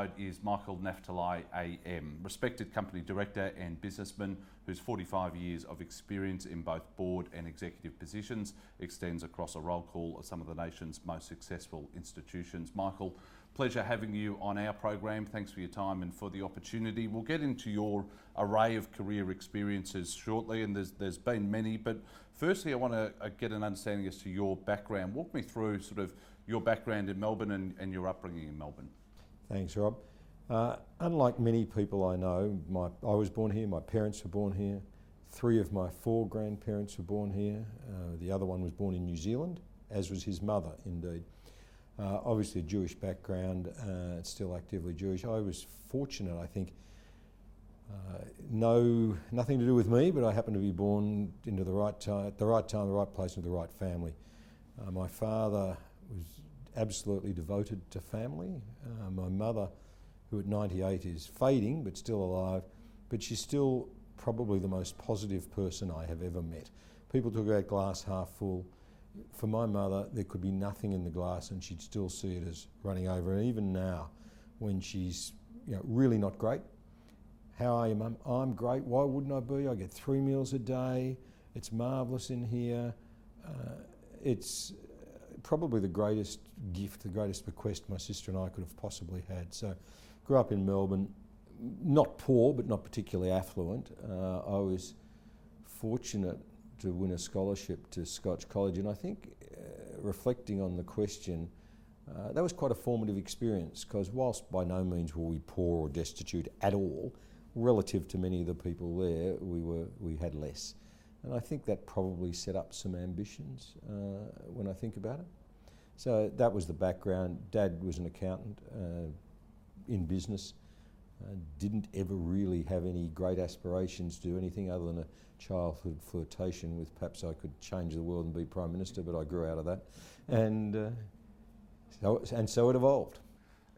episode is Michael Naphtali AM, respected company director and businessman whose 45 years of experience in both board and executive positions extends across a roll call of some of the nation's most successful institutions. Michael, pleasure having you on our program. Thanks for your time and for the opportunity. We'll get into your array of career experiences shortly, and there's, there's been many, but firstly, I want to uh, get an understanding as to your background. Walk me through sort of your background in Melbourne and, and your upbringing in Melbourne. Thanks, Rob. Uh, unlike many people I know, my, I was born here, my parents were born here, three of my four grandparents were born here, uh, the other one was born in New Zealand, as was his mother, indeed. Uh, obviously, a Jewish background, uh, still actively Jewish. I was fortunate, I think. Uh, no, nothing to do with me, but I happened to be born into the right time, at the right time, the right place, with the right family. Uh, my father was absolutely devoted to family. Uh, my mother, who at 98 is fading but still alive, but she's still probably the most positive person I have ever met. People talk about glass half full. For my mother, there could be nothing in the glass and she'd still see it as running over. And even now, when she's you know, really not great, how are you, mum? I'm great. Why wouldn't I be? I get three meals a day. It's marvellous in here. Uh, it's probably the greatest gift, the greatest bequest my sister and I could have possibly had. So, grew up in Melbourne, not poor, but not particularly affluent. Uh, I was fortunate to win a scholarship to Scotch College, and I think uh, reflecting on the question, uh, that was quite a formative experience because, whilst by no means were we poor or destitute at all, relative to many of the people there, we were we had less. And I think that probably set up some ambitions uh, when I think about it. So that was the background. Dad was an accountant uh, in business. Uh, didn't ever really have any great aspirations to do anything other than a childhood flirtation with perhaps I could change the world and be Prime Minister, but I grew out of that. And, uh, so, and so it evolved.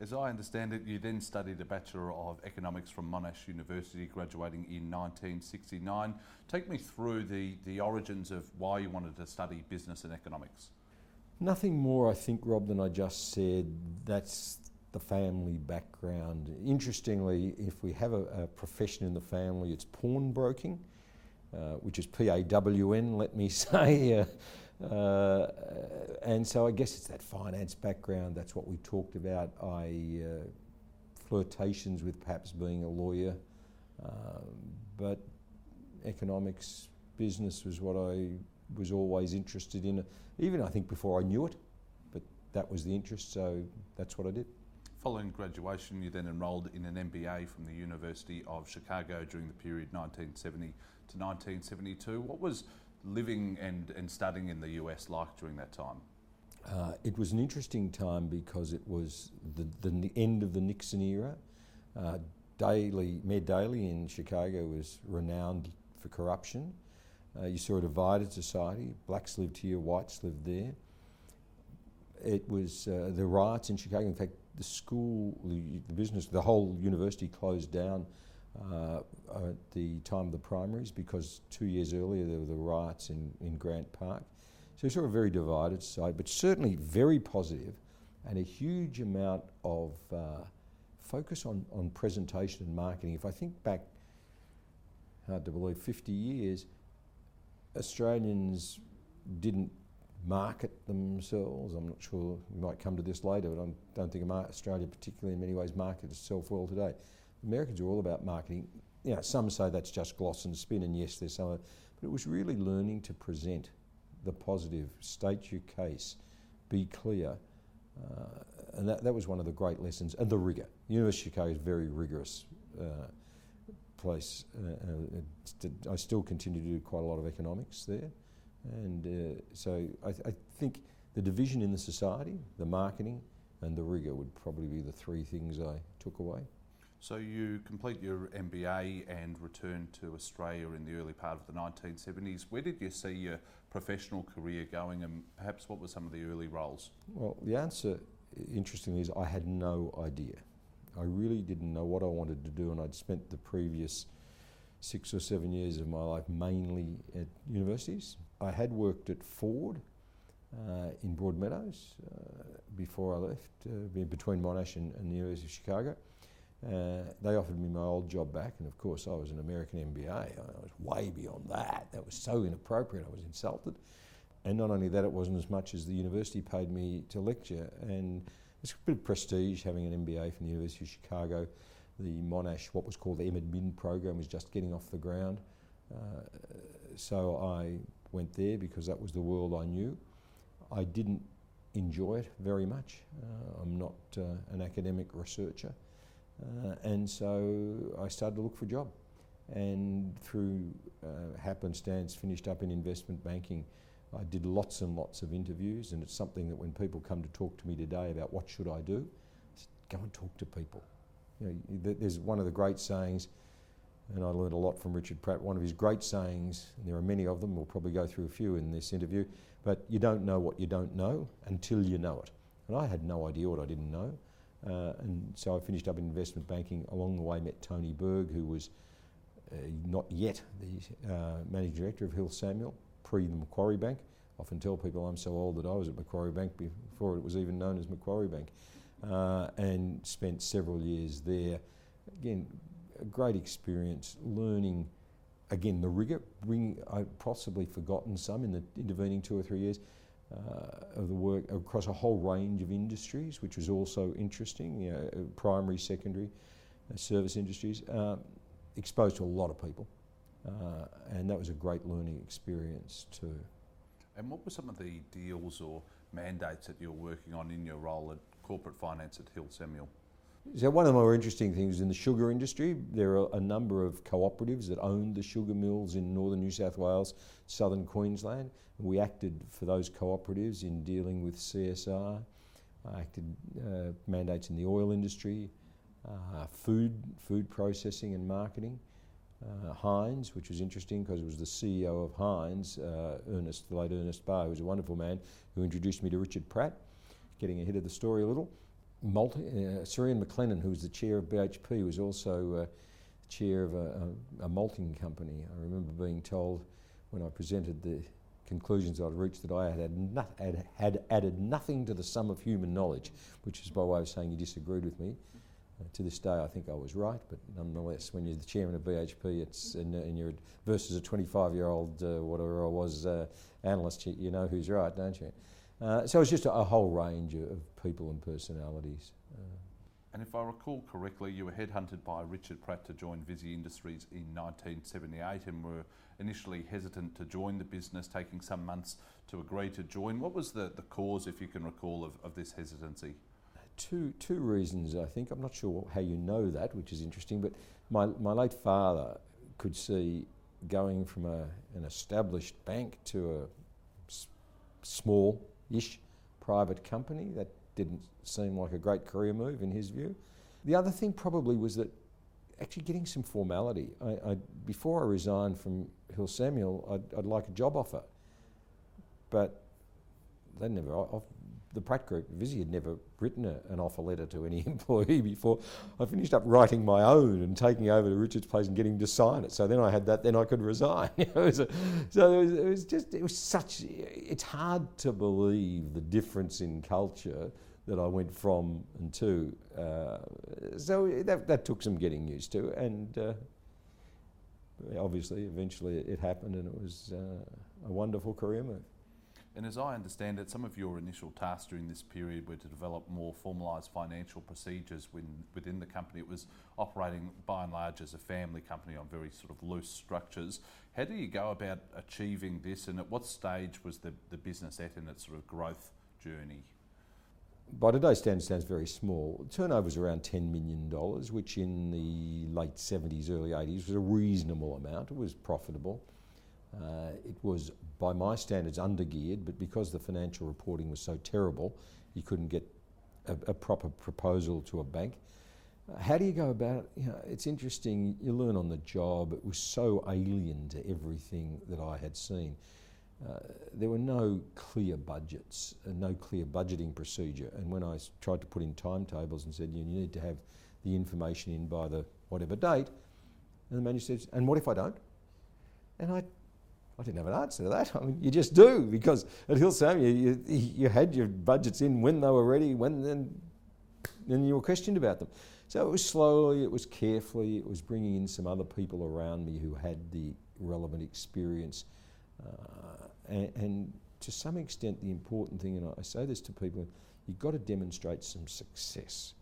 As I understand it, you then studied a Bachelor of Economics from Monash University, graduating in 1969. Take me through the, the origins of why you wanted to study business and economics. Nothing more, I think, Rob, than I just said. That's the family background. Interestingly, if we have a, a profession in the family, it's pawnbroking, uh, which is P A W N, let me say. Uh, uh, and so I guess it's that finance background. That's what we talked about. I uh, flirtations with perhaps being a lawyer, um, but economics, business was what I was always interested in. Even I think before I knew it, but that was the interest. So that's what I did. Following graduation, you then enrolled in an MBA from the University of Chicago during the period 1970 to 1972. What was living and, and studying in the US like during that time? Uh, it was an interesting time because it was the, the end of the Nixon era. Uh, Daley, Mayor Daley in Chicago was renowned for corruption. Uh, you saw a divided society. Blacks lived here, whites lived there. It was uh, the riots in Chicago. In fact, the school, the, the business, the whole university closed down uh, at the time of the primaries because two years earlier there were the riots in, in Grant Park. So it's sort of a very divided side, but certainly very positive and a huge amount of uh, focus on, on presentation and marketing. If I think back, hard to believe, 50 years, Australians didn't market themselves. I'm not sure we might come to this later, but I don't think Australia, particularly in many ways, markets itself well today. Americans are all about marketing. You know, some say that's just gloss and spin, and yes, there's some, but it was really learning to present the positive, state your case, be clear, uh, and that, that was one of the great lessons, and the rigour. University of Chicago is very rigorous uh, place. Uh, uh I still continue to do quite a lot of economics there, and uh, so I, th- I think the division in the society, the marketing, and the rigour would probably be the three things I took away. So you complete your MBA and return to Australia in the early part of the 1970s. Where did you see your professional career going and perhaps what were some of the early roles? Well, the answer, interestingly, is I had no idea. I really didn't know what I wanted to do and I'd spent the previous six or seven years of my life mainly at universities. I had worked at Ford uh, in Broadmeadows, uh, before I left, uh, between Monash and, and, the University of Chicago. Uh, they offered me my old job back, and of course, I was an American MBA. I was way beyond that. That was so inappropriate, I was insulted. And not only that, it wasn't as much as the university paid me to lecture. And it's a bit of prestige having an MBA from the University of Chicago. The Monash, what was called the Min program, was just getting off the ground. Uh, so I went there because that was the world I knew. I didn't enjoy it very much. Uh, I'm not uh, an academic researcher. Uh, and so I started to look for a job. And through uh, happenstance, finished up in investment banking. I did lots and lots of interviews, and it's something that when people come to talk to me today about what should I do, I said, go and talk to people. You know, there's one of the great sayings, and I learned a lot from Richard Pratt. One of his great sayings, and there are many of them, we'll probably go through a few in this interview, but you don't know what you don't know until you know it. And I had no idea what I didn't know. Uh, and so I finished up in investment banking. Along the way, met Tony Berg, who was uh, not yet the uh, managing director of Hill Samuel, pre the Macquarie Bank. I often tell people I'm so old that I was at Macquarie Bank before it was even known as Macquarie Bank, uh, and spent several years there. Again, a great experience learning. Again, the rigour. Bring, I've possibly forgotten some in the intervening two or three years of the work across a whole range of industries, which was also interesting. You know, uh, primary, secondary, uh, service industries. Um, exposed to a lot of people, uh, and that was a great learning experience too. And what were some of the deals or mandates that you're working on in your role at corporate finance at Hill Samuel? So one of the more interesting things in the sugar industry, there are a number of cooperatives that owned the sugar mills in northern New South Wales, southern Queensland. We acted for those cooperatives in dealing with CSR. I acted uh, mandates in the oil industry, uh, food, food processing and marketing. Uh, Heinz, which was interesting because it was the CEO of Heinz, uh, Ernest, the late Ernest Barr, who was a wonderful man, who introduced me to Richard Pratt, getting ahead of the story a little. Multi, uh, McLennan, who was the chair of BHP, was also uh, chair of a, a, a, malting company. I remember being told when I presented the conclusions I'd reached that I had, not, had, had added nothing to the sum of human knowledge, which is by way of saying he disagreed with me. Uh, to this day, I think I was right, but nonetheless, when you're the chairman of BHP, it's and, and you're versus a 25-year-old uh, whatever I was uh, analyst, you, you, know who's right, don't you? Uh, so it's just a, a, whole range of people and personalities. Uh. And if I recall correctly, you were headhunted by Richard Pratt to join Visy Industries in 1978 and were initially hesitant to join the business, taking some months to agree to join. What was the, the cause, if you can recall, of, of this hesitancy? two two reasons. I think I'm not sure how you know that, which is interesting. But my my late father could see going from a, an established bank to a s- small-ish private company. That didn't seem like a great career move in his view. The other thing probably was that actually getting some formality. I, I, before I resigned from Hill Samuel, I'd, I'd like a job offer, but they never the Pratt Group, Visy had never written a, an offer letter to any employee before. I finished up writing my own and taking over to Richard's place and getting him to sign it. So then I had that, then I could resign. it a, so it was, it was, just, it was such, it's hard to believe the difference in culture that I went from and to. Uh, so that, that took some getting used to. And uh, obviously, eventually it happened and it was uh, a wonderful career move. And as I understand it, some of your initial tasks during this period were to develop more formalised financial procedures within, within the company. It was operating by and large as a family company on very sort of loose structures. How do you go about achieving this, and at what stage was the, the business at in its sort of growth journey? By today's standards, stands very small. Turnover was around $10 million, which in the late 70s, early 80s was a reasonable amount. It was profitable. Uh, it was, by my standards, undergeared, but because the financial reporting was so terrible, you couldn't get a, a proper proposal to a bank. Uh, how do you go about it? You know, it's interesting, you learn on the job. It was so alien to everything that I had seen. Uh, there were no clear budgets, and no clear budgeting procedure. And when I tried to put in timetables and said, you need to have the information in by the whatever date, and the manager says, and what if I don't? And I I didn't have an answer to that. I mean, you just do because at Hillsam you, you, you had your budgets in when they were ready, when then, then you were questioned about them. So it was slowly, it was carefully, it was bringing in some other people around me who had the relevant experience. Uh, and, and, to some extent, the important thing, and I say this to people, you've got to demonstrate some success.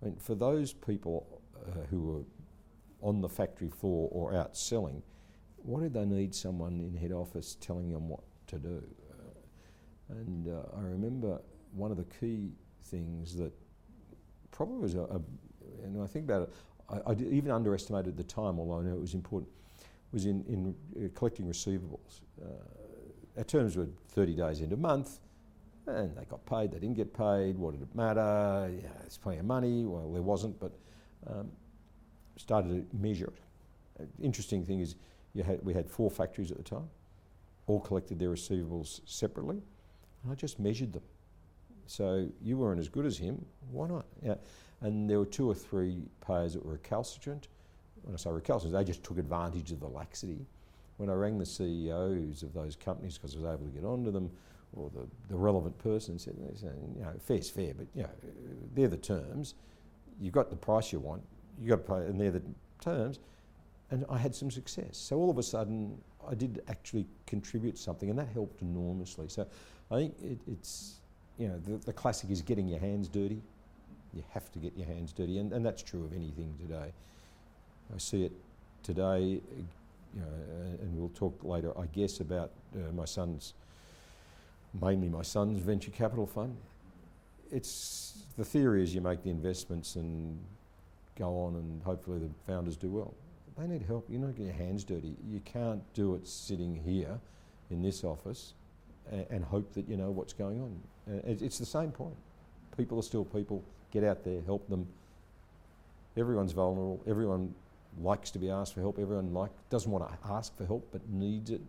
I mean, for those people uh, who are on the factory floor or out selling, what did they need someone in head office telling them what to do? Uh, and uh, I remember one of the key things that probably was a, a and I think about it, I, I even underestimated the time, although I know it was important, was in, in uh, collecting receivables. Uh, our terms were 30 days into a month, and they got paid, they didn't get paid, what did it matter? Yeah, it's plenty of money. Well, there wasn't, but um, started to measure it. Interesting thing is, had, we had four factories at the time, all collected their receivables separately, and I just measured them. So you weren't as good as him, why not? Yeah. And there were two or three payers that were recalcitrant. When I say recalcitrant, they just took advantage of the laxity. When I rang the CEOs of those companies because I was able to get onto them, or the, the relevant person said, you know, fair's fair, but you know, they're the terms. You've got the price you want, you've got to pay, and they're the terms. And I had some success. So all of a sudden, I did actually contribute something, and that helped enormously. So I think it, it's, you know, the, the classic is getting your hands dirty. You have to get your hands dirty, and, and that's true of anything today. I see it today, you know, and we'll talk later, I guess, about uh, my son's, mainly my son's venture capital fund. It's the theory is you make the investments and go on, and hopefully the founders do well. They need help. You don't get your hands dirty. You can't do it sitting here in this office and, and hope that you know what's going on. Uh, it's the same point. People are still people get out there, help them. Everyone's vulnerable. Everyone likes to be asked for help. Everyone like doesn't want to ask for help but needs it.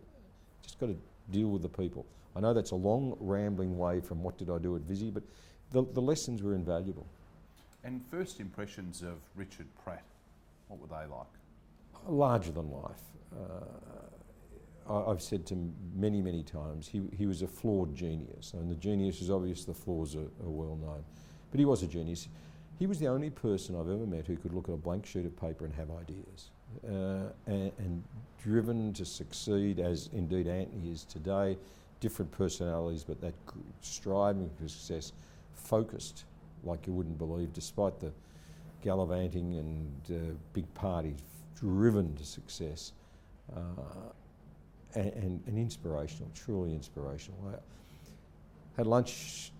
Just got to deal with the people. I know that's a long, rambling way from what did I do at Visy, but the, the lessons were invaluable. And first impressions of Richard Pratt, what were they like? Larger than life. Uh, I, have said to many, many times, he, he was a flawed genius. And the genius is obvious, the flaws are, are well known. But he was a genius. He was the only person I've ever met who could look at a blank sheet of paper and have ideas. Uh, and, and, driven to succeed, as indeed Anthony is today, different personalities, but that striving for success, focused like you wouldn't believe, despite the gallivanting and uh, big parties, driven to success. Uh, and, and, and, inspirational, truly inspirational. I had lunch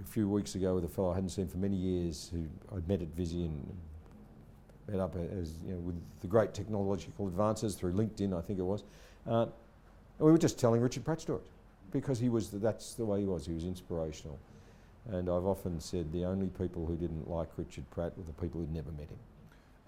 a few weeks ago with a fellow I hadn't seen for many years who I'd met at Visy and met up as you know, with the great technological advances through LinkedIn, I think it was. Uh, and we were just telling Richard Pratt's story because he was the, that's the way he was. He was inspirational. And I've often said the only people who didn't like Richard Pratt were the people who'd never met him.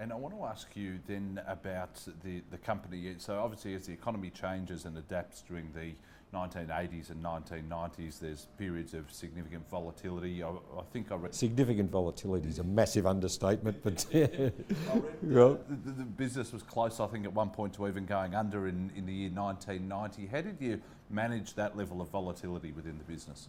And I want to ask you then about the, the company. So obviously as the economy changes and adapts during the 1980s and 1990s, there's periods of significant volatility. I, I think I read... Significant volatility is a massive understatement, but... well, the, the, the, business was close, I think, at one point to even going under in, in the year 1990. How did you manage that level of volatility within the business?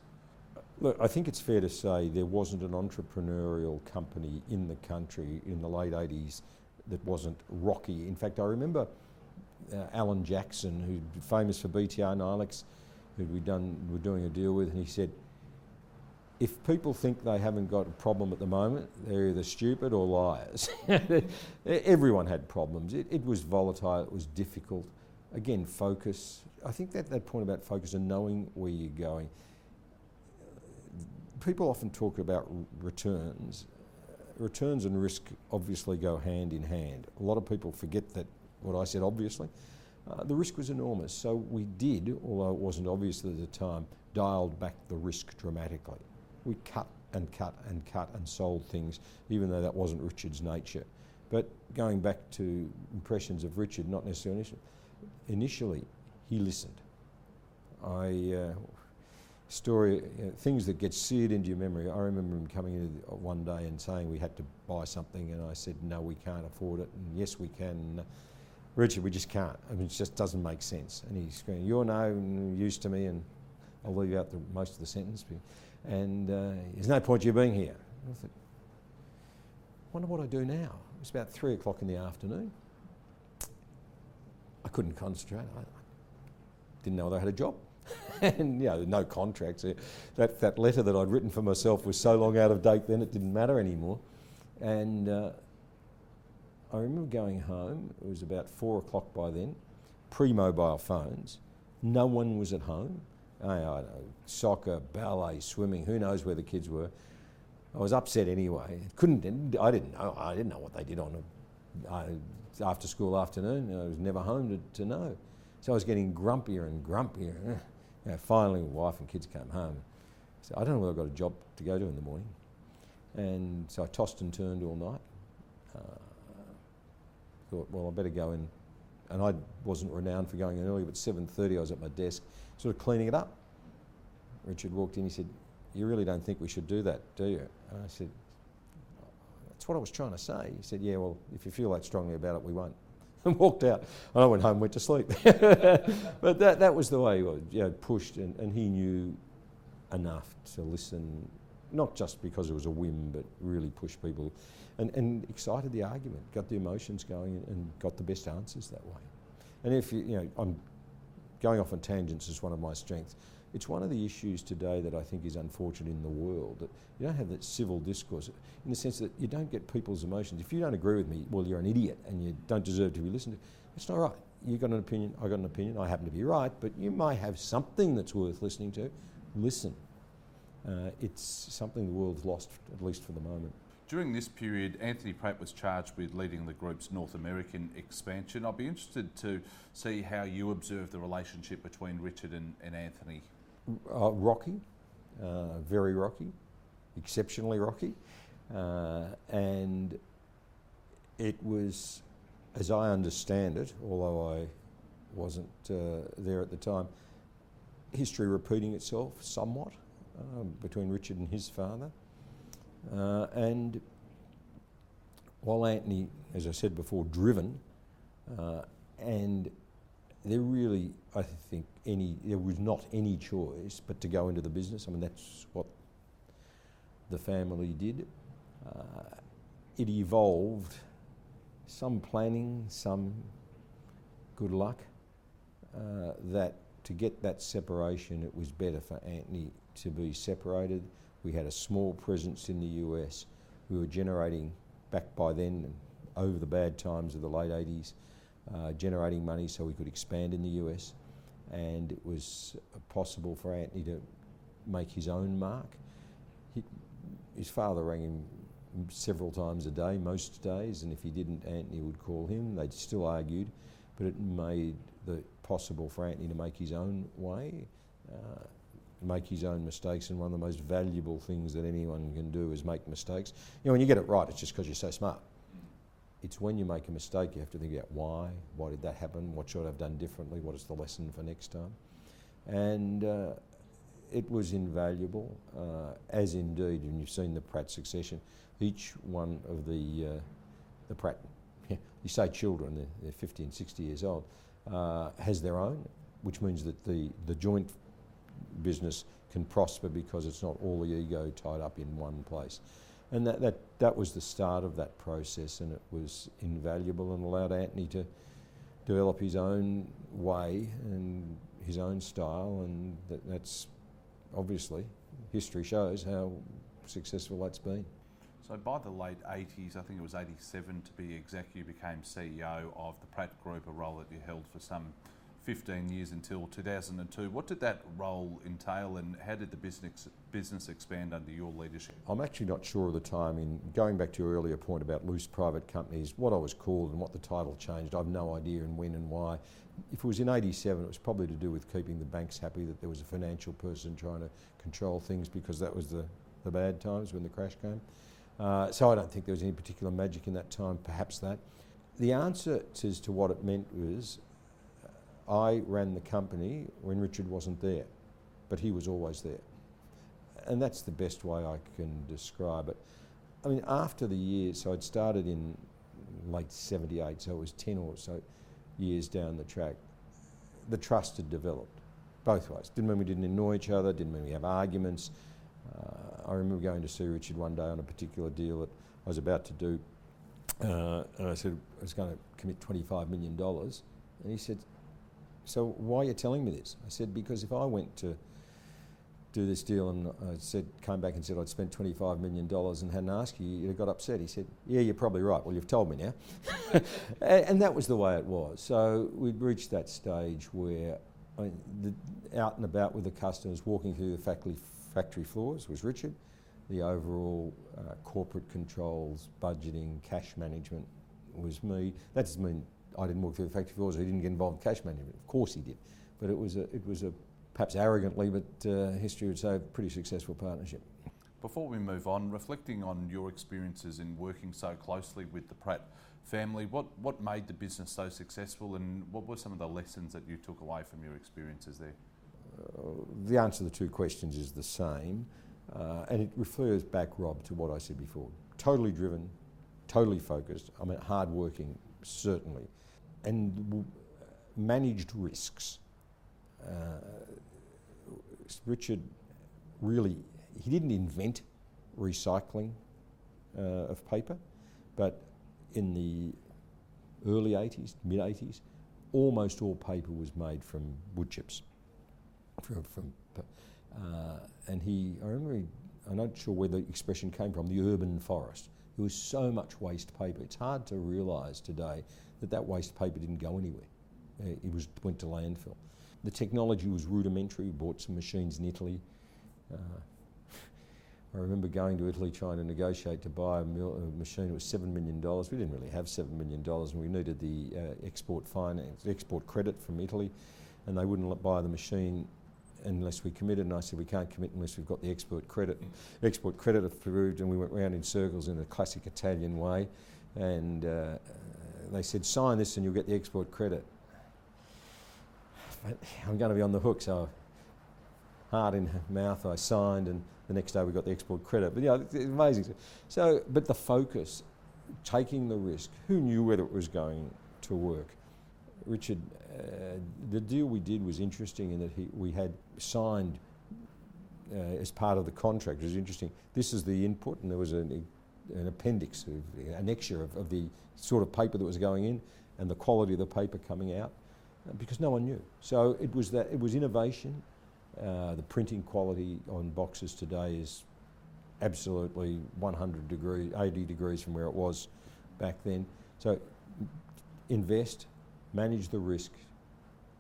Look, I think it's fair to say there wasn't an entrepreneurial company in the country in the late 80s that wasn't rocky. In fact, I remember uh, Alan Jackson, who's famous for BTR Nylex, who we were doing a deal with, and he said, if people think they haven't got a problem at the moment, they're either stupid or liars. Everyone had problems. It, it, was volatile, it was difficult. Again, focus. I think that, that point about focus and knowing where you're going. People often talk about returns. Returns and risk obviously go hand in hand. A lot of people forget that what I said, obviously. Uh, the risk was enormous, so we did, although it wasn't obvious at the time, dialed back the risk dramatically. We cut and cut and cut and sold things, even though that wasn't Richard's nature. But going back to impressions of Richard, not necessarily initially, he listened. I uh, story you know, things that get seared into your memory. I remember him coming in one day and saying we had to buy something, and I said no, we can't afford it, and yes, we can. Richard, we just can't. I mean, it just doesn't make sense. And he's going, You're no use to me, and I'll leave out the, most of the sentence. And uh, there's no point you being here. I thought, wonder what I do now. It was about three o'clock in the afternoon. I couldn't concentrate. I didn't know I had a job. and, you know, no contracts. That, that letter that I'd written for myself was so long out of date then it didn't matter anymore. And uh, I remember going home, it was about four o'clock by then, pre mobile phones. No one was at home. I, I know, soccer, ballet, swimming, who knows where the kids were. I was upset anyway. Couldn't, I didn't know, I didn't know what they did on a, uh, after school afternoon. I was never home to, to know. So I was getting grumpier and grumpier. You know, finally, wife and kids came home. So I don't know whether I've got a job to go to in the morning. And so I tossed and turned all night. Uh, thought, well, I better go in. And I wasn't renowned for going in early, but 7.30 I was at my desk, sort of cleaning it up. Richard walked in, he said, you really don't think we should do that, do you? And I said, that's what I was trying to say. He said, yeah, well, if you feel that strongly about it, we won't. And walked out. And I went home and went to sleep. but that, that was the way he was, you know, pushed, and, and he knew enough to listen not just because it was a whim, but really pushed people and, and excited the argument, got the emotions going, and got the best answers that way. And if you, you know, I'm going off on tangents is one of my strengths. It's one of the issues today that I think is unfortunate in the world that you don't have that civil discourse in the sense that you don't get people's emotions. If you don't agree with me, well, you're an idiot and you don't deserve to be listened to. It's not right. You've got an opinion, I've got an opinion, I happen to be right, but you may have something that's worth listening to. Listen uh, it's something the world's lost, at least for the moment. During this period, Anthony Pratt was charged with leading the group's North American expansion. I'd be interested to see how you observe the relationship between Richard and, and Anthony. Uh, rocky, uh, very rocky, exceptionally rocky. Uh, and it was, as I understand it, although I wasn't uh, there at the time, history repeating itself somewhat uh, between Richard and his father. Uh, and while Anthony, as I said before, driven, and there really, I think, any there was not any choice but to go into the business. I mean, that's what the family did. Uh, it evolved, some planning, some good luck, uh, that to get that separation, it was better for Anthony to be separated. We had a small presence in the US. We were generating back by then, over the bad times of the late 80s, uh, generating money so we could expand in the US. And it was possible for Anthony to make his own mark. He, his father rang him several times a day, most days, and if he didn't, Anthony would call him. They'd still argued, but it made it possible for Anthony to make his own way. Uh, make his own mistakes, and one of the most valuable things that anyone can do is make mistakes. You know, when you get it right, it's just because you're so smart. It's when you make a mistake, you have to think about why, why did that happen, what should I have done differently, what is the lesson for next time. And uh, it was invaluable, uh, as indeed, and you've seen the Pratt succession, each one of the, uh, the Pratt, you say children, they're, they're 50 and 60 years old, uh, has their own, which means that the, the joint business can prosper because it's not all the ego tied up in one place. And that, that, that was the start of that process, and it was invaluable and allowed Anthony to develop his own way and his own style, and that, that's obviously history shows how successful that's been. So by the late 80s, I think it was 87 to be exact, you became CEO of the Pratt Group, a role that you held for some 15 years until 2002. What did that role entail and how did the business, business expand under your leadership? I'm actually not sure of the timing. Going back to your earlier point about loose private companies, what I was called and what the title changed, I've no idea and when and why. If it was in 87, it was probably to do with keeping the banks happy that there was a financial person trying to control things because that was the, the bad times when the crash came. Uh, so I don't think there was any particular magic in that time, perhaps that. The answer as to what it meant was I ran the company when Richard wasn't there, but he was always there. And that's the best way I can describe it. I mean, after the years, so I'd started in late 78, so it was 10 or so, years down the track, the trust had developed both ways. Didn't mean we didn't annoy each other, didn't mean we have arguments. Uh, I remember going to see Richard one day on a particular deal that I was about to do, uh, and I said I was going to commit $25 million. And he said, So why are you telling me this? I said, Because if I went to do this deal and I said, came back and said I'd spent $25 million and hadn't asked you, you'd have got upset. He said, Yeah, you're probably right. Well, you've told me now. and that was the way it was. So we'd reached that stage where I mean, the, out and about with the customers, walking through the factory, factory floors was Richard. The overall uh, corporate controls, budgeting, cash management was me. That doesn't mean I didn't walk through the factory floors. He didn't get involved in cash management. Of course he did, but it was a, it was a perhaps arrogantly, but uh, history would say a pretty successful partnership. Before we move on, reflecting on your experiences in working so closely with the Pratt family, what, what made the business so successful and what were some of the lessons that you took away from your experiences there? Uh, the answer to the two questions is the same, uh, and it refers back, Rob, to what I said before. Totally driven, totally focused, I mean, hard working, certainly, and w- managed risks. Uh, Richard really, he didn't invent recycling uh, of paper, but in the early 80s, mid 80s, almost all paper was made from wood chips. From, from uh, and he, I remember, he, I'm not sure where the expression came from, the urban forest. There was so much waste paper. It's hard to realise today that that waste paper didn't go anywhere. Uh, it was went to landfill. The technology was rudimentary. We bought some machines in Italy. Uh, I remember going to Italy trying to negotiate to buy a, mil- a machine. It was seven million dollars. We didn't really have seven million dollars, and we needed the uh, export finance, export credit from Italy, and they wouldn't buy the machine unless we committed. And I said we can't commit unless we've got the export credit. Export credit approved, and we went round in circles in a classic Italian way, and uh, they said sign this and you'll get the export credit. I'm going to be on the hook, so heart in mouth, I signed, and the next day we got the export credit. But yeah, it's amazing. So, but the focus, taking the risk, who knew whether it was going to work? Richard, uh, the deal we did was interesting in that he, we had signed uh, as part of the contract. It was interesting. This is the input, and there was an, an appendix, an annexure of, of the sort of paper that was going in, and the quality of the paper coming out, because no one knew. So it was that it was innovation uh, the printing quality on boxes today is absolutely 100 degrees, 80 degrees from where it was back then. So invest, manage the risk,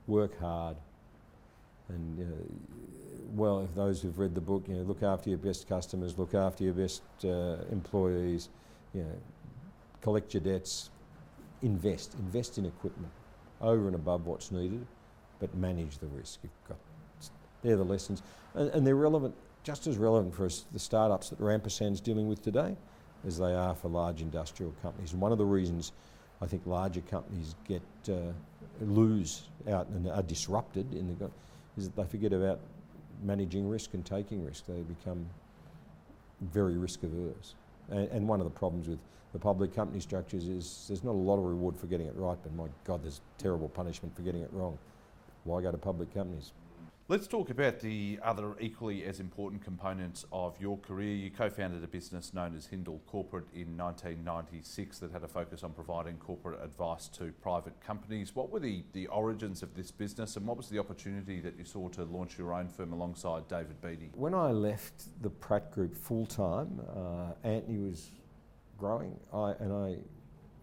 work hard, and uh, well, if those who've read the book, you know, look after your best customers, look after your best uh, employees, you know, collect your debts, invest, invest in equipment over and above what's needed, but manage the risk. Got they're the lessons. And, and they're relevant, just as relevant for us, the startups that Rampersand's dealing with today as they are for large industrial companies. And one of the reasons I think larger companies get uh, lose out and are disrupted in the, is that they forget about managing risk and taking risk. They become very risk averse. And, and, one of the problems with the public company structures is there's not a lot of reward for getting it right, but my God, there's terrible punishment for getting it wrong. Why go to public companies? Let's talk about the other equally as important components of your career. You co founded a business known as Hindal Corporate in 1996 that had a focus on providing corporate advice to private companies. What were the, the origins of this business and what was the opportunity that you saw to launch your own firm alongside David Beattie? When I left the Pratt Group full time, uh, Anthony was growing, I, and I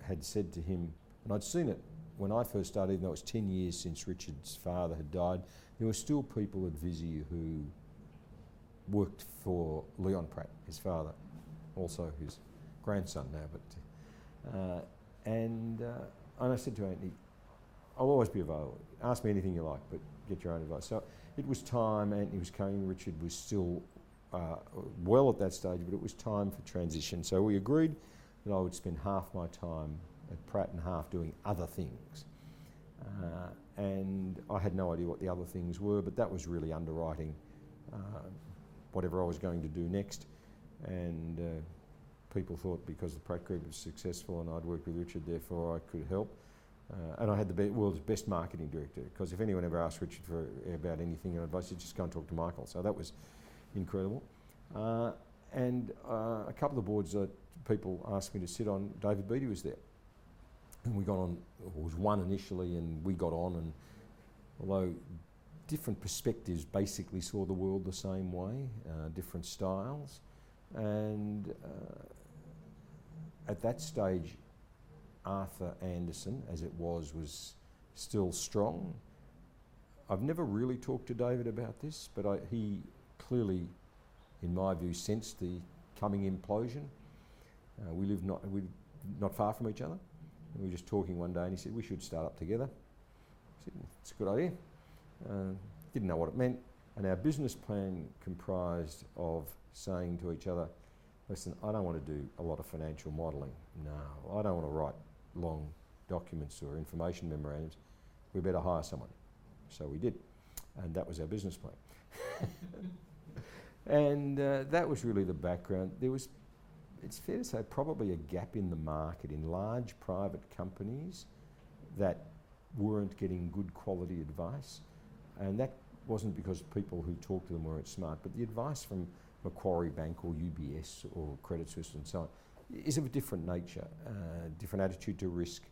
had said to him, and I'd seen it when I first started, even though it was 10 years since Richard's father had died, there were still people at Visy who worked for Leon Pratt, his father, also his grandson now. But uh, and uh, and I said to Anthony, I'll always be available. Ask me anything you like, but get your own advice. So it was time. Anthony was coming. Richard was still uh, well at that stage, but it was time for transition. So we agreed that I would spend half my time at Pratt and half doing other things. Uh, and I had no idea what the other things were, but that was really underwriting uh, whatever I was going to do next. And uh, people thought because the Pratt Group was successful and I'd worked with Richard, therefore I could help. Uh, and I had the be- world's best marketing director because if anyone ever asked Richard for about anything and advice, you just go and talk to Michael. So that was incredible. Uh, and uh, a couple of boards that people asked me to sit on, David Beattie was there. And we got on, it was one initially, and we got on. And although different perspectives basically saw the world the same way, uh, different styles. And uh, at that stage, Arthur Andersen, as it was, was still strong. I've never really talked to David about this, but I, he clearly, in my view, sensed the coming implosion. Uh, we live not, we not far from each other. And we were just talking one day, and he said, We should start up together. I said, It's a good idea. Uh, didn't know what it meant. And our business plan comprised of saying to each other, Listen, I don't want to do a lot of financial modelling. No, I don't want to write long documents or information memorandums. We better hire someone. So we did. And that was our business plan. and uh, that was really the background. There was it's fair to say probably a gap in the market in large private companies that weren't getting good quality advice. And that wasn't because people who talked to them weren't smart, but the advice from Macquarie Bank or UBS or Credit Suisse and so on is of a different nature, uh, different attitude to risk,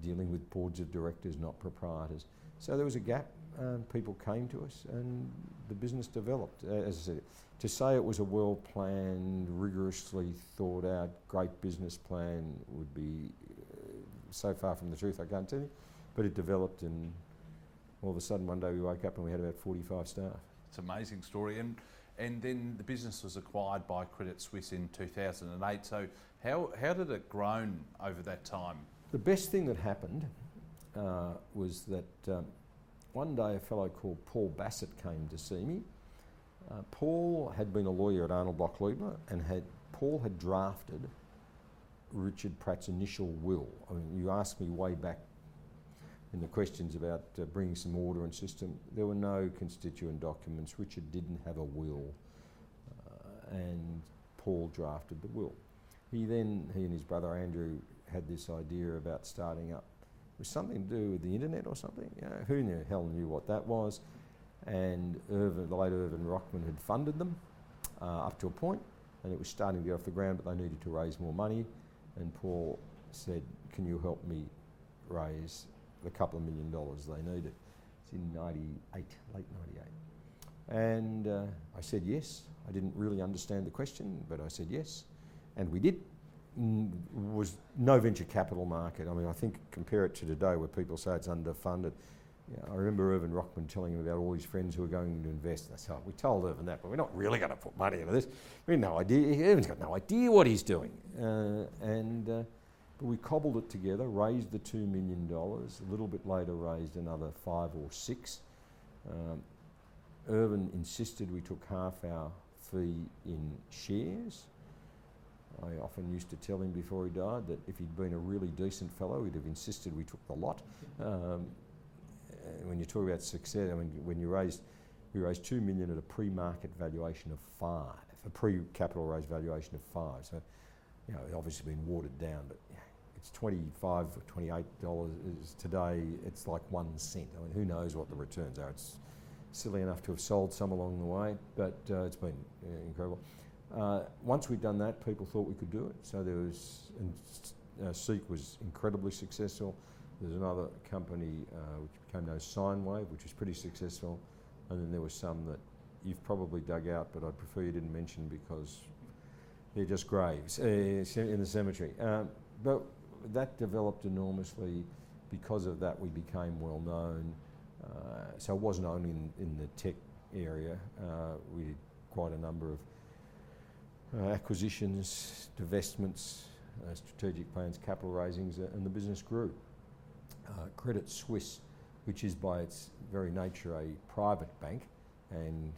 dealing with boards of directors, not proprietors. So there was a gap, and people came to us, and the business developed. As I said, to say it was a well planned, rigorously thought out, great business plan would be uh, so far from the truth, I can't tell you. But it developed, and all of a sudden, one day we woke up and we had about 45 staff. It's an amazing story. And, and then the business was acquired by Credit Suisse in 2008. So, how, how did it grow over that time? The best thing that happened uh, was that um, one day a fellow called Paul Bassat came to see me uh, Paul had been a lawyer at Arnold Bloch Leibler and had Paul had drafted Richard Pratt's initial will. I mean, you asked me way back in the questions about uh, bringing some order and system. There were no constituent documents. Richard didn't have a will, uh, and Paul drafted the will. He then, he and his brother Andrew had this idea about starting up. Was something to do with the internet or something. You know, who the hell knew what that was? and Irvin, the late Irvin Rockman had funded them uh, up to a point, and it was starting to get off the ground, but they needed to raise more money. And Paul said, "Can you help me raise the couple of million dollars they needed?" It's in '98, late '98, and uh, I said yes. I didn't really understand the question, but I said yes, and we did. Was no venture capital market. I mean, I think compare it to today, where people say it's underfunded yeah, I remember Irvin Rockman telling him about all his friends who were going to invest. I said, we told Irvin that, but we're not really going to put money into this. We had no idea. Irvin's got no idea what he's doing. Uh, and uh, but we cobbled it together, raised the $2 million, a little bit later raised another five or six. Um, Irvin insisted we took half our fee in shares. I often used to tell him before he died that if he'd been a really decent fellow, he'd have insisted we took the lot. Um, when you talk about success, I mean, when you raised, we raised two million at a pre-market valuation of five, a pre-capital raise valuation of five. So, you know, it's obviously been watered down, but it's 25 or 28 dollars today. It's like one cent. I mean, who knows what the returns are? It's silly enough to have sold some along the way, but uh, it's been uh, incredible. Uh, once we'd done that, people thought we could do it. So there was, and uh, Seek was incredibly successful. There's another company uh, which became known as Sinewave, which was pretty successful. And then there was some that you've probably dug out, but I'd prefer you didn't mention because they're just graves uh, in the cemetery. Um, but that developed enormously. Because of that, we became well known. Uh, so it wasn't only in, in the tech area. Uh, we did quite a number of acquisitions, divestments, uh, strategic plans, capital raisings, uh, and the business grew uh, Credit Suisse, which is by its very nature a private bank, and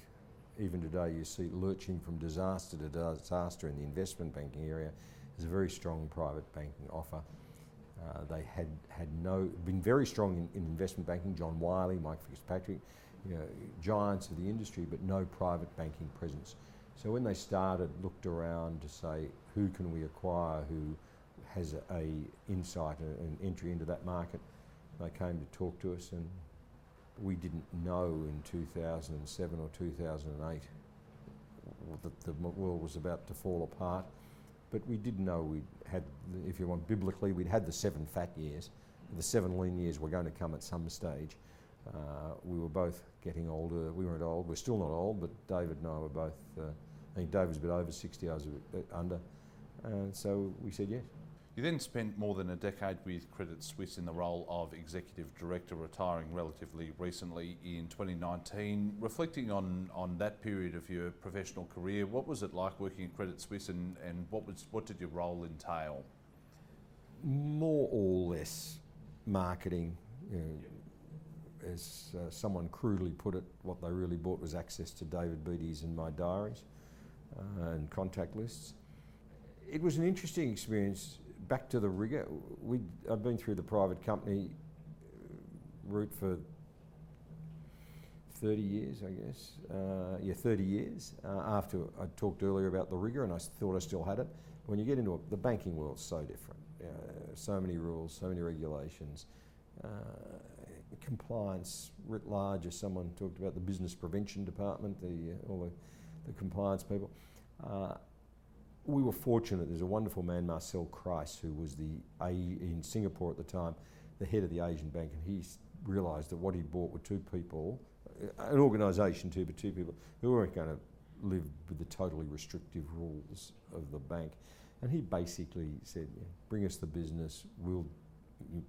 even today you see lurching from disaster to disaster in the investment banking area, is a very strong private banking offer. Uh, they had had no been very strong in, in, investment banking. John Wylie, Mike Fitzpatrick, you know, giants of the industry, but no private banking presence. So when they started, looked around to say who can we acquire who has a, a insight and an entry into that market, They came to talk to us, and we didn't know in 2007 or 2008 that the world was about to fall apart. But we did know we had, if you want biblically, we'd had the seven fat years. The seven lean years were going to come at some stage. Uh, we were both getting older. We weren't old. We're still not old, but David and I were both. Uh, I think David's a bit over 60, I was a bit under. And so we said yes. You then spent more than a decade with Credit Suisse in the role of Executive Director, retiring relatively recently in 2019. Reflecting on, on that period of your professional career, what was it like working at Credit Suisse and, and what, was, what did your role entail? More or less marketing. You know, as uh, someone crudely put it, what they really bought was access to David Beattie's and my diaries uh, and contact lists. It was an interesting experience. Back to the rigor, we I've been through the private company uh, route for 30 years, I guess. Uh, yeah, 30 years. Uh, after I talked earlier about the rigor, and I thought I still had it. When you get into it, the banking world's so different. Uh, so many rules, so many regulations. Uh, compliance writ large, as someone talked about the business prevention department, the, uh, all the, the, compliance people. Uh, we were fortunate. There's a wonderful man, Marcel Kreis, who was the in Singapore at the time, the head of the Asian Bank, and he realised that what he bought were two people, uh, an organisation too, but two people who weren't going to live with the totally restrictive rules of the bank. And he basically said, "Bring us the business. We'll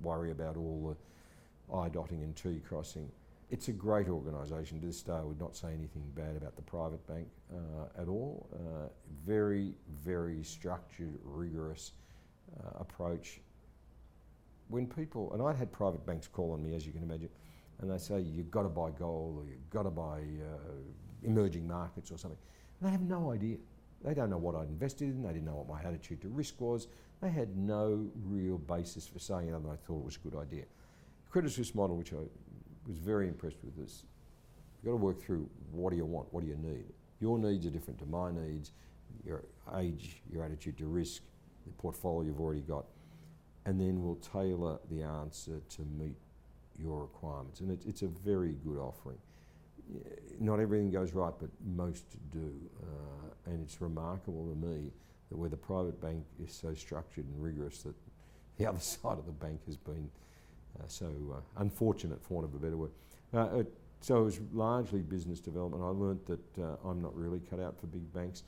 worry about all the." I dotting and T crossing. It's a great organisation. To this day, I would not say anything bad about the private bank uh, at all. Uh, very, very structured, rigorous uh, approach. When people, and I'd had private banks call on me, as you can imagine, and they say, you've got to buy gold or you've got to buy uh, emerging markets or something. And they have no idea. They don't know what I'd invested in, they didn't know what my attitude to risk was. They had no real basis for saying it, and I thought it was a good idea. Credit Suisse model, which I was very impressed with, is you've got to work through what do you want, what do you need. Your needs are different to my needs, your age, your attitude to risk, the portfolio you've already got, and then we'll tailor the answer to meet your requirements. And it, it's a very good offering. Not everything goes right, but most do. Uh, and it's remarkable to me that where the private bank is so structured and rigorous that the other side of the bank has been so uh, unfortunate, for want of a better word. Uh, it, so it was largely business development. I learnt that I'm not really cut out for big banks.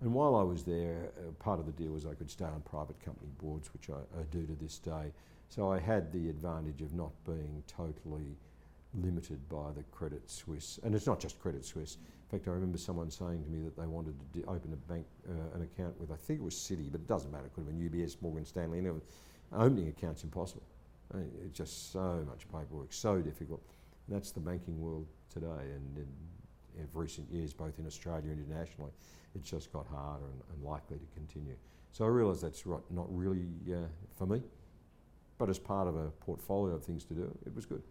And while I was there, uh, part of the deal was I could stay on private company boards, which I, I, do to this day. So I had the advantage of not being totally limited by the Credit Suisse. And it's not just Credit Suisse. In fact, I remember someone saying to me that they wanted to open a bank, uh, an account with, I think it was Citi, but it doesn't matter. It could have been UBS, Morgan Stanley. And opening accounts impossible. It's just so much paperwork, so difficult. And that's the banking world today, and in, in, recent years, both in Australia and internationally, it's just got harder and, and likely to continue. So I realise that's right, not really uh, for me, but as part of a portfolio of things to do, it was good.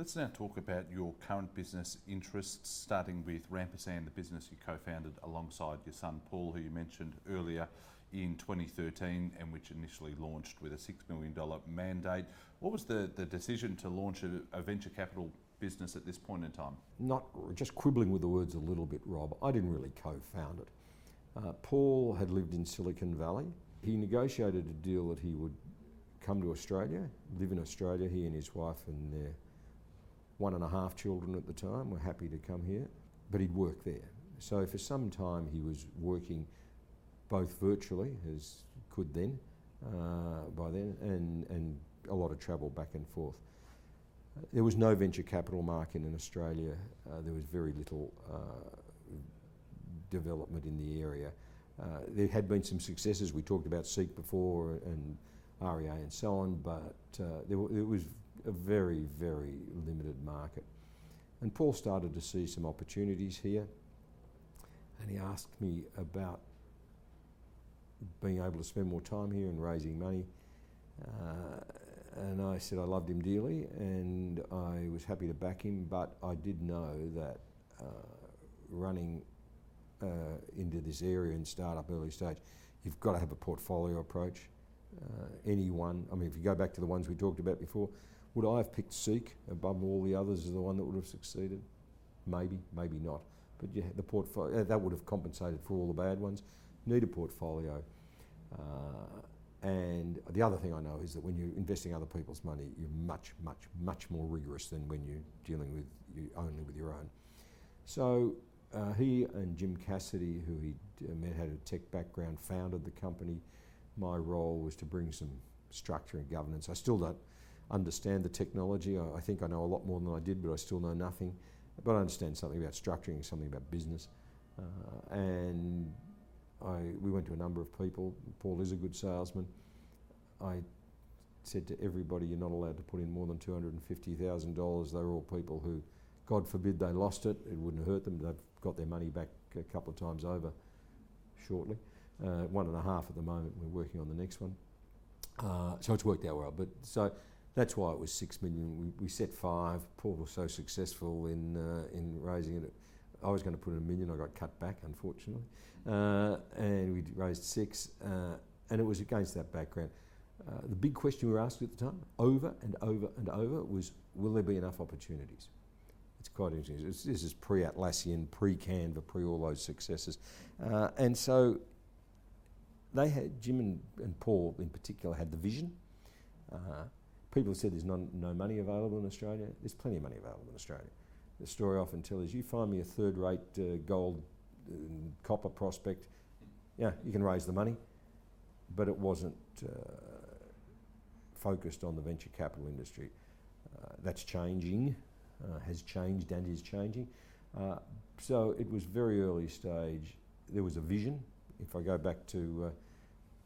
Let's now talk about your current business interests, starting with Rampersand, the business you co founded alongside your son Paul, who you mentioned earlier in 2013 and which initially launched with a $6 million mandate. What was the, the decision to launch a, a venture capital business at this point in time? Not just quibbling with the words a little bit, Rob. I didn't really co found it. Uh, Paul had lived in Silicon Valley. He negotiated a deal that he would come to Australia, live in Australia. He and his wife and their one and a half children at the time were happy to come here, but he'd work there. So for some time he was working both virtually, as could then, uh, by then, and, and a lot of travel back and forth. There was no venture capital market in Australia. Uh, there was very little uh, development in the area. Uh, there had been some successes. We talked about Seek before and REA and so on, but uh, there, there was a very, very limited market. And Paul started to see some opportunities here, and he asked me about being able to spend more time here and raising money. Uh, and I said I loved him dearly and I was happy to back him, but I did know that uh, running uh, into this area in startup early stage, you've got to have a portfolio approach. Uh, any one, I mean, if you go back to the ones we talked about before, Would I have picked Seek above all the others as the one that would have succeeded? Maybe, maybe not. But yeah, the portfolio that would have compensated for all the bad ones. Need a portfolio. Uh, and the other thing I know is that when you're investing other people's money, you're much, much, much more rigorous than when you're dealing with you only with your own. So uh, he and Jim Cassidy, who he uh, met, had a tech background, founded the company. My role was to bring some structure and governance. I still don't understand the technology. I, I think I know a lot more than I did, but I still know nothing. But I understand something about structuring, something about business. Uh, and I, we went to a number of people. Paul is a good salesman. I said to everybody, you're not allowed to put in more than $250,000. They're all people who, God forbid they lost it, it wouldn't hurt them. They've got their money back a couple of times over shortly. Uh, one and a half at the moment, we're working on the next one. Uh, so it's worked out well. But so that's why it was six million. We, we set five. Paul was so successful in, uh, in raising it. I was going to put in a million, I got cut back, unfortunately. Uh, and we raised six, uh, and it was against that background. Uh, the big question we were asked at the time, over and over and over, was will there be enough opportunities? It's quite interesting. It's, this is pre Atlassian, pre Canva, pre all those successes. Uh, and so they had, Jim and, and, Paul in particular, had the vision. Uh, people said there's no, no money available in Australia. There's plenty of money available in Australia. The story I often tell is you find me a third rate uh, gold and copper prospect, yeah, you can raise the money, but it wasn't uh, focused on the venture capital industry. Uh, that's changing, uh, has changed and is changing. Uh, so it was very early stage. There was a vision. If I go back to uh,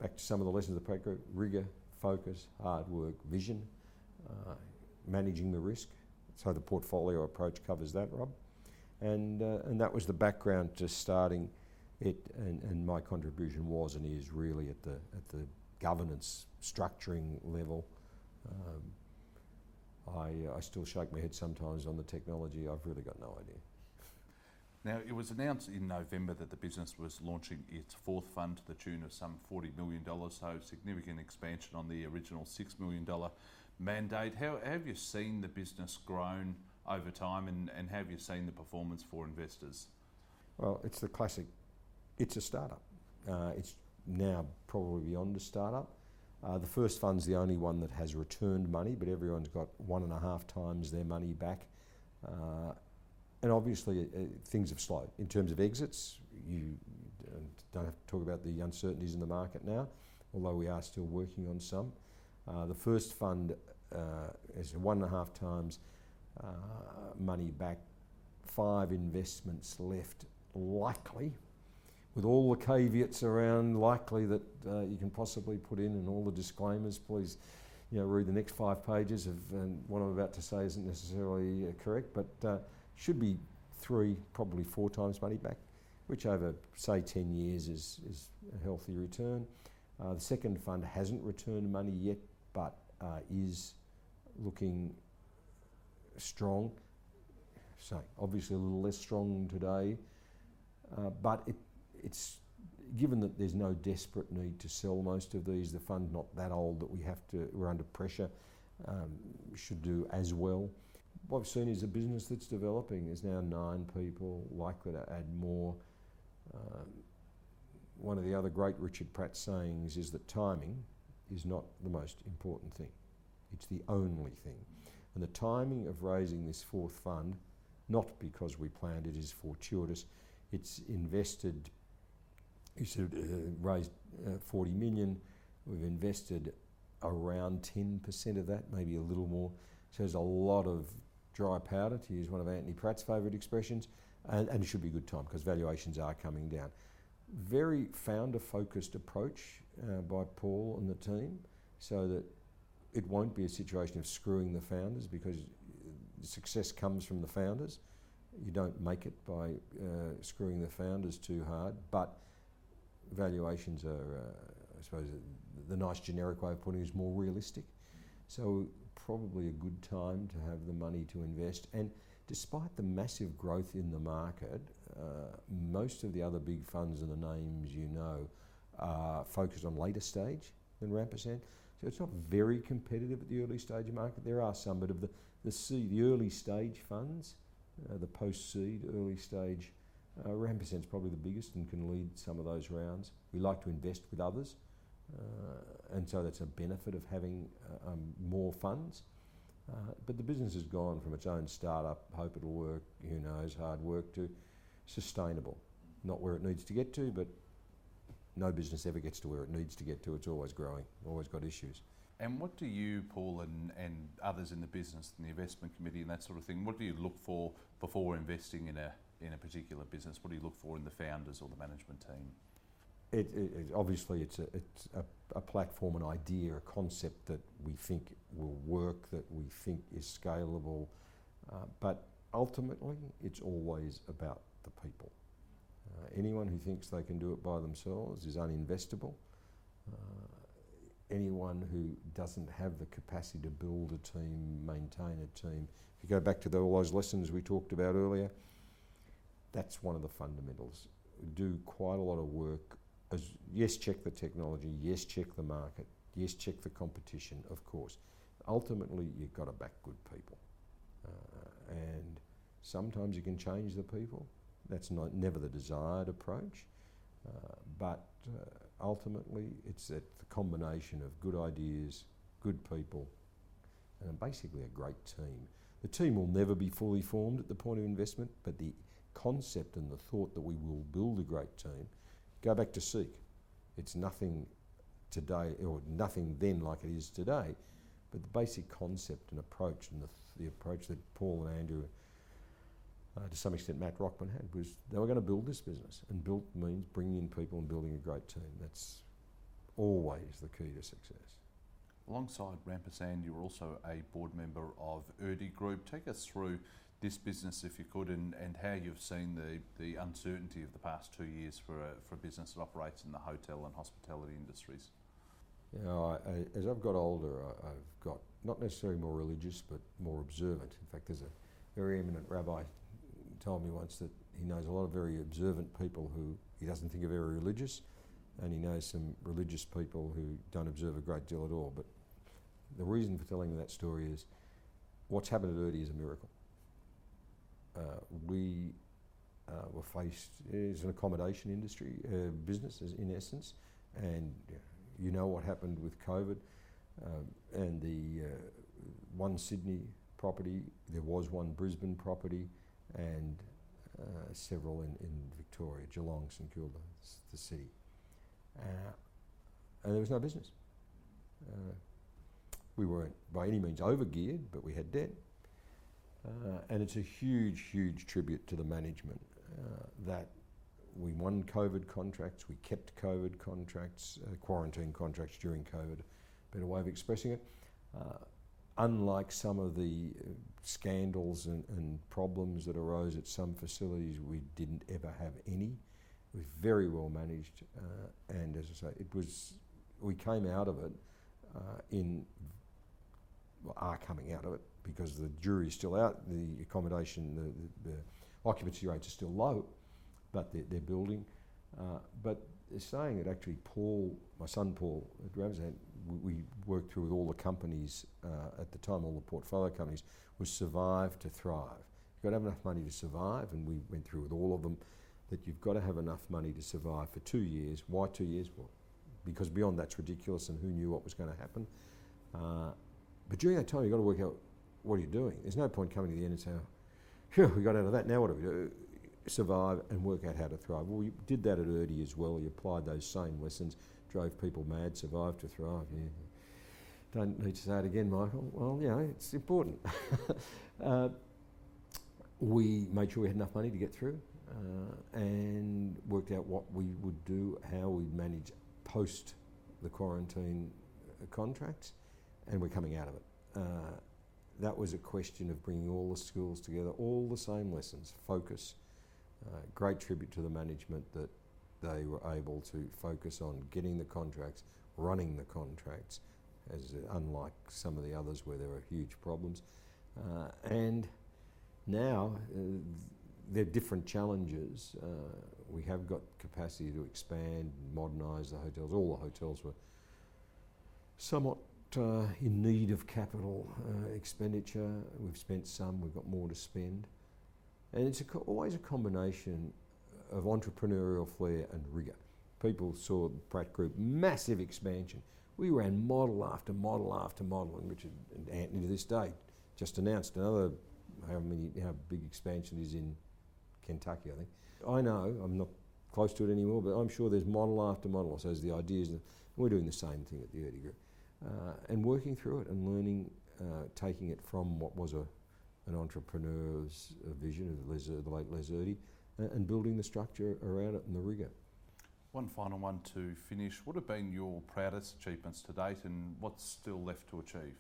back to some of the lessons of the practice, rigor, focus, hard work, vision, uh, managing the risk. So the portfolio approach covers that, Rob and uh, and that was the background to starting it. And, and my contribution was and is really at the at the governance structuring level. Um, I, I still shake my head sometimes on the technology. I've really got no idea. Now, it was announced in November that the business was launching its fourth fund to the tune of some $40 million, so significant expansion on the original $6 million mandate. How, have you seen the business grown over time, and, and have you seen the performance for investors? Well, it's the classic. It's a startup. Uh, it's now probably beyond a startup. Uh, the first fund's the only one that has returned money, but everyone's got one and a half times their money back. Uh, and obviously, uh, things have slowed. In terms of exits, you don't have to talk about the uncertainties in the market now, although we are still working on some. Uh, the first fund uh, is one and a half times uh, money back, five investments left, likely, with all the caveats around likely that uh, you can possibly put in and all the disclaimers. Please, you know, read the next five pages of what I'm about to say isn't necessarily uh, correct, but should be three, probably four times money back, which over say 10 years is, is a healthy return. Uh, the second fund hasn't returned money yet, but uh, is looking strong. So obviously a little less strong today, uh, but it, it's given that there's no desperate need to sell most of these. The fund's not that old that we have to. We're under pressure. Um, should do as well. What we've seen is a business that's developing. There's now nine people, likely to add more. Um, one of the other great Richard Pratt sayings is that timing is not the most important thing. It's the only thing. And the timing of raising this fourth fund, not because we planned it, is fortuitous. It's invested, you said, uh, raised uh, 40 million. We've invested around 10% of that, maybe a little more. So there's a lot of dry powder, to use one of Anthony Pratt's favourite expressions, and, and, it should be a good time because valuations are coming down. Very founder focused approach uh, by Paul and the team so that it won't be a situation of screwing the founders because success comes from the founders. You don't make it by uh, screwing the founders too hard, but valuations are, uh, I suppose, the nice generic way of putting it is more realistic. So probably a good time to have the money to invest. And despite the massive growth in the market, uh, most of the other big funds and the names you know are focused on later stage than Rampersand. So it's not very competitive at the early stage market. There are some, but of the, the seed, the early stage funds, uh, the post seed, early stage, uh, Rampersand's probably the biggest and can lead some of those rounds. We like to invest with others, uh, and so that's a benefit of having uh, um, more funds. Uh, but the business has gone from its own startup, hope it'll work, who knows, hard work, to sustainable. Not where it needs to get to, but no business ever gets to where it needs to get to. It's always growing, always got issues. And what do you, Paul, and, and others in the business and the investment committee and that sort of thing, what do you look for before investing in a, in a particular business? What do you look for in the founders or the management team? It, it, it, obviously, it's, a, it's a, a, platform, an idea, a concept that we think will work, that we think is scalable. Uh, but ultimately, it's always about the people. Uh, anyone who thinks they can do it by themselves is uninvestable. Uh, anyone who doesn't have the capacity to build a team, maintain a team, if you go back to the, all those lessons we talked about earlier, that's one of the fundamentals. Do quite a lot of work. As, yes, check the technology. Yes, check the market. Yes, check the competition, of course. Ultimately, you've got to back good people. Uh, and sometimes you can change the people. That's not never the desired approach. Uh, but uh, ultimately, it's that the combination of good ideas, good people, and basically a great team. The team will never be fully formed at the point of investment, but the concept and the thought that we will build a great team, go back to Seek. It's nothing today, or nothing then like it is today, but the basic concept and approach, and the, the approach that Paul and Andrew, uh, to some extent Matt Rockman had, was they were going to build this business. And build means bringing in people and building a great team. That's always the key to success. Alongside Rampersand, you're also a board member of Erdi Group. Take us through this business, if you could, and, and how you've seen the, the uncertainty of the past two years for a, for a business that operates in the hotel and hospitality industries? You know, I, I, as I've got older, I, have got not necessarily more religious, but more observant. In fact, there's a very eminent rabbi told me once that he knows a lot of very observant people who he doesn't think are very religious, and he knows some religious people who don't observe a great deal at all. But the reason for telling that story is what's happened at Erdi is a miracle. Uh, we uh, were faced as an accommodation industry uh, business, in essence, and you know what happened with COVID um, and the uh, one Sydney property. There was one Brisbane property, and uh, several in, in Victoria, Geelong, St Kilda, the city, uh, and there was no business. we weren't by any means overgeared, but we had debt. Uh, and it's a huge, huge tribute to the management uh, that we won COVID contracts, we kept COVID contracts, uh, quarantine contracts during COVID, better way of expressing it. Uh, unlike some of the uh, scandals and, and, problems that arose at some facilities, we didn't ever have any. It was very well managed, uh, and as I say, it was. We came out of it in, well, are coming out of it because the jury is still out, the accommodation, the, the, the occupancy rates are still low, but they're, they're building. Uh, but they're saying that actually Paul, my son Paul at Rampersand, we, we worked through with all the companies uh, at the time, all the portfolio companies, was survive to thrive. You've got to have enough money to survive, and we went through with all of them that you've got to have enough money to survive for two years. Why two years? Well, because beyond that's ridiculous, and who knew what was going to happen. Uh, but during that time, you've got to work out what are you doing? There's no point coming to the end and saying, phew, we got out of that, now what do we do? Survive and work out how to thrive. Well, we did that at Erdi as well. You applied those same lessons, drove people mad, survived to thrive. Yeah. Don't need to say it again, Michael. Well, you know, it's important. uh, we made sure we had enough money to get through uh, and worked out what we would do, how we'd manage post the quarantine uh, contracts, and we're coming out of it. Uh, that was a question of bringing all the schools together, all the same lessons, focus. Uh, great tribute to the management that they were able to focus on getting the contracts, running the contracts, as unlike some of the others where there were huge problems. Uh, and now uh, there are different challenges. Uh, we have got capacity to expand, modernise the hotels. All the hotels were somewhat uh, in need of capital uh, expenditure. We've spent some, we've got more to spend. And it's a co- always a combination of entrepreneurial flair and rigour. People saw the Pratt Group, massive expansion. We ran model after model after model, and Richard and Anthony to this day just announced another how many how big expansion is in Kentucky, I think. I know, I'm not close to it anymore, but I'm sure there's model after model. So the ideas, and we're doing the same thing at the Erdi Group. Uh, and working through it and learning, uh, taking it from what was a, an entrepreneur's vision of Les, the late Les Erdi, uh, and building the structure around it and the rigour. One final one to finish. What have been your proudest achievements to date and what's still left to achieve?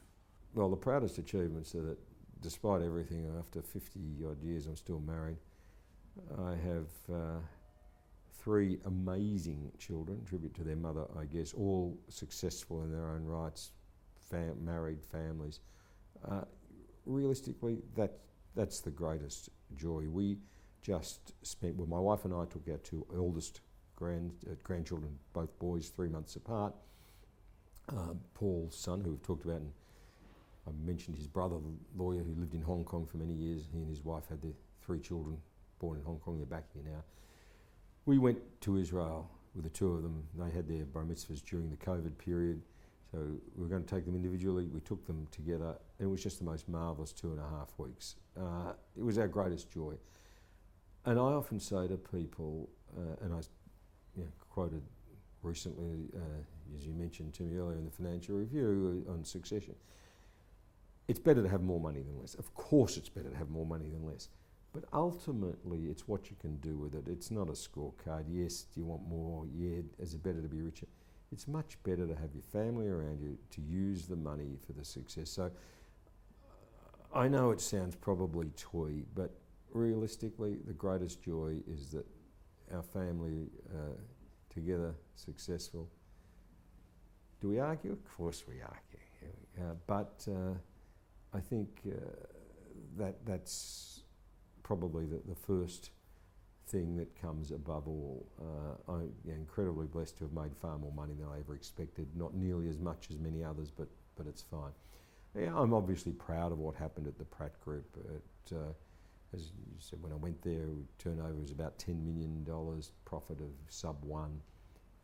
Well, the proudest achievements are that despite everything, after 50 odd years, I'm still married. I have uh, three amazing children, tribute to their mother, I guess, all successful in their own rights, fam- married families. Uh, realistically, that, that's the greatest joy. We just spent, well, my wife and I took our two eldest grand, uh, grandchildren, both boys, three months apart. Uh, Paul's son, who we've talked about, and I mentioned his brother, the lawyer who lived in Hong Kong for many years. He and his wife had their three children born in Hong Kong. They're back here now. We went to Israel with the two of them. They had their bar mitzvahs during the COVID period. So we were going to take them individually. We took them together. And it was just the most marvellous two and a half weeks. Uh, it was our greatest joy. And I often say to people, uh, and I you know, quoted recently, uh, as you mentioned to me earlier in the Financial Review on succession, it's better to have more money than less. Of course, it's better to have more money than less. But ultimately, it's what you can do with it. It's not a scorecard. Yes, do you want more? Yeah, is it better to be richer? It's much better to have your family around you to use the money for the success. So I know it sounds probably toy, but realistically, the greatest joy is that our family uh, together successful. Do we argue? Of course we argue. Uh, but uh, I think uh, that that's probably the, the first thing that comes above all. Uh, I'm incredibly blessed to have made far more money than I ever expected. Not nearly as much as many others, but but it's fine. Yeah, I'm obviously proud of what happened at the Pratt Group. It, as you said, when I went there, turnover was about $10 million, profit of sub one.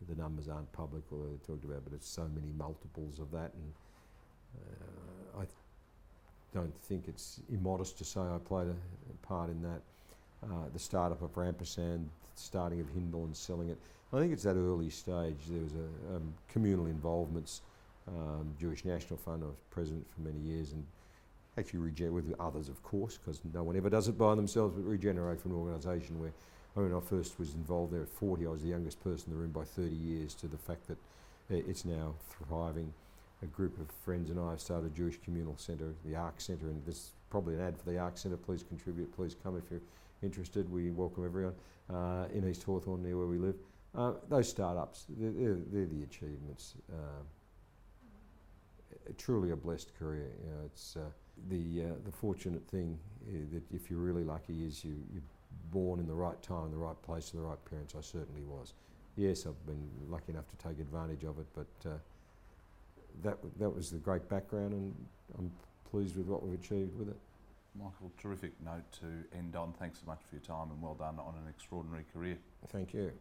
The numbers aren't public or talked about, but it's so many multiples of that. And uh, I don't think it's immodest to say I played a, a part in that. Uh, the startup of Rampersand, starting of Hindal and selling it. I think it's that early stage. There was a um, communal involvements. Um, Jewish National Fund. I was president for many years, and actually regenerate with others, of course, because no one ever does it by themselves. But regenerate for an organisation where when I first was involved there at 40, I was the youngest person in the room by 30 years. To the fact that it's now thriving a group of friends and I have started a Jewish Communal Centre, the Ark Centre, and this is probably an ad for the Ark Centre. Please contribute, please come if you're interested. We welcome everyone uh, in East Hawthorn, near where we live. Uh, those startups, they're, they're, they're the achievements. Uh, truly a blessed career. You know, it's uh, the uh, the fortunate thing uh, that if you're really lucky is you you're born in the right time, the right place, to the right parents. I certainly was. Yes, I've been lucky enough to take advantage of it, but uh, that that was the great background, and I'm pleased with what we've achieved with it. Michael, terrific note to end on. Thanks so much for your time and well done on an extraordinary career. Thank you.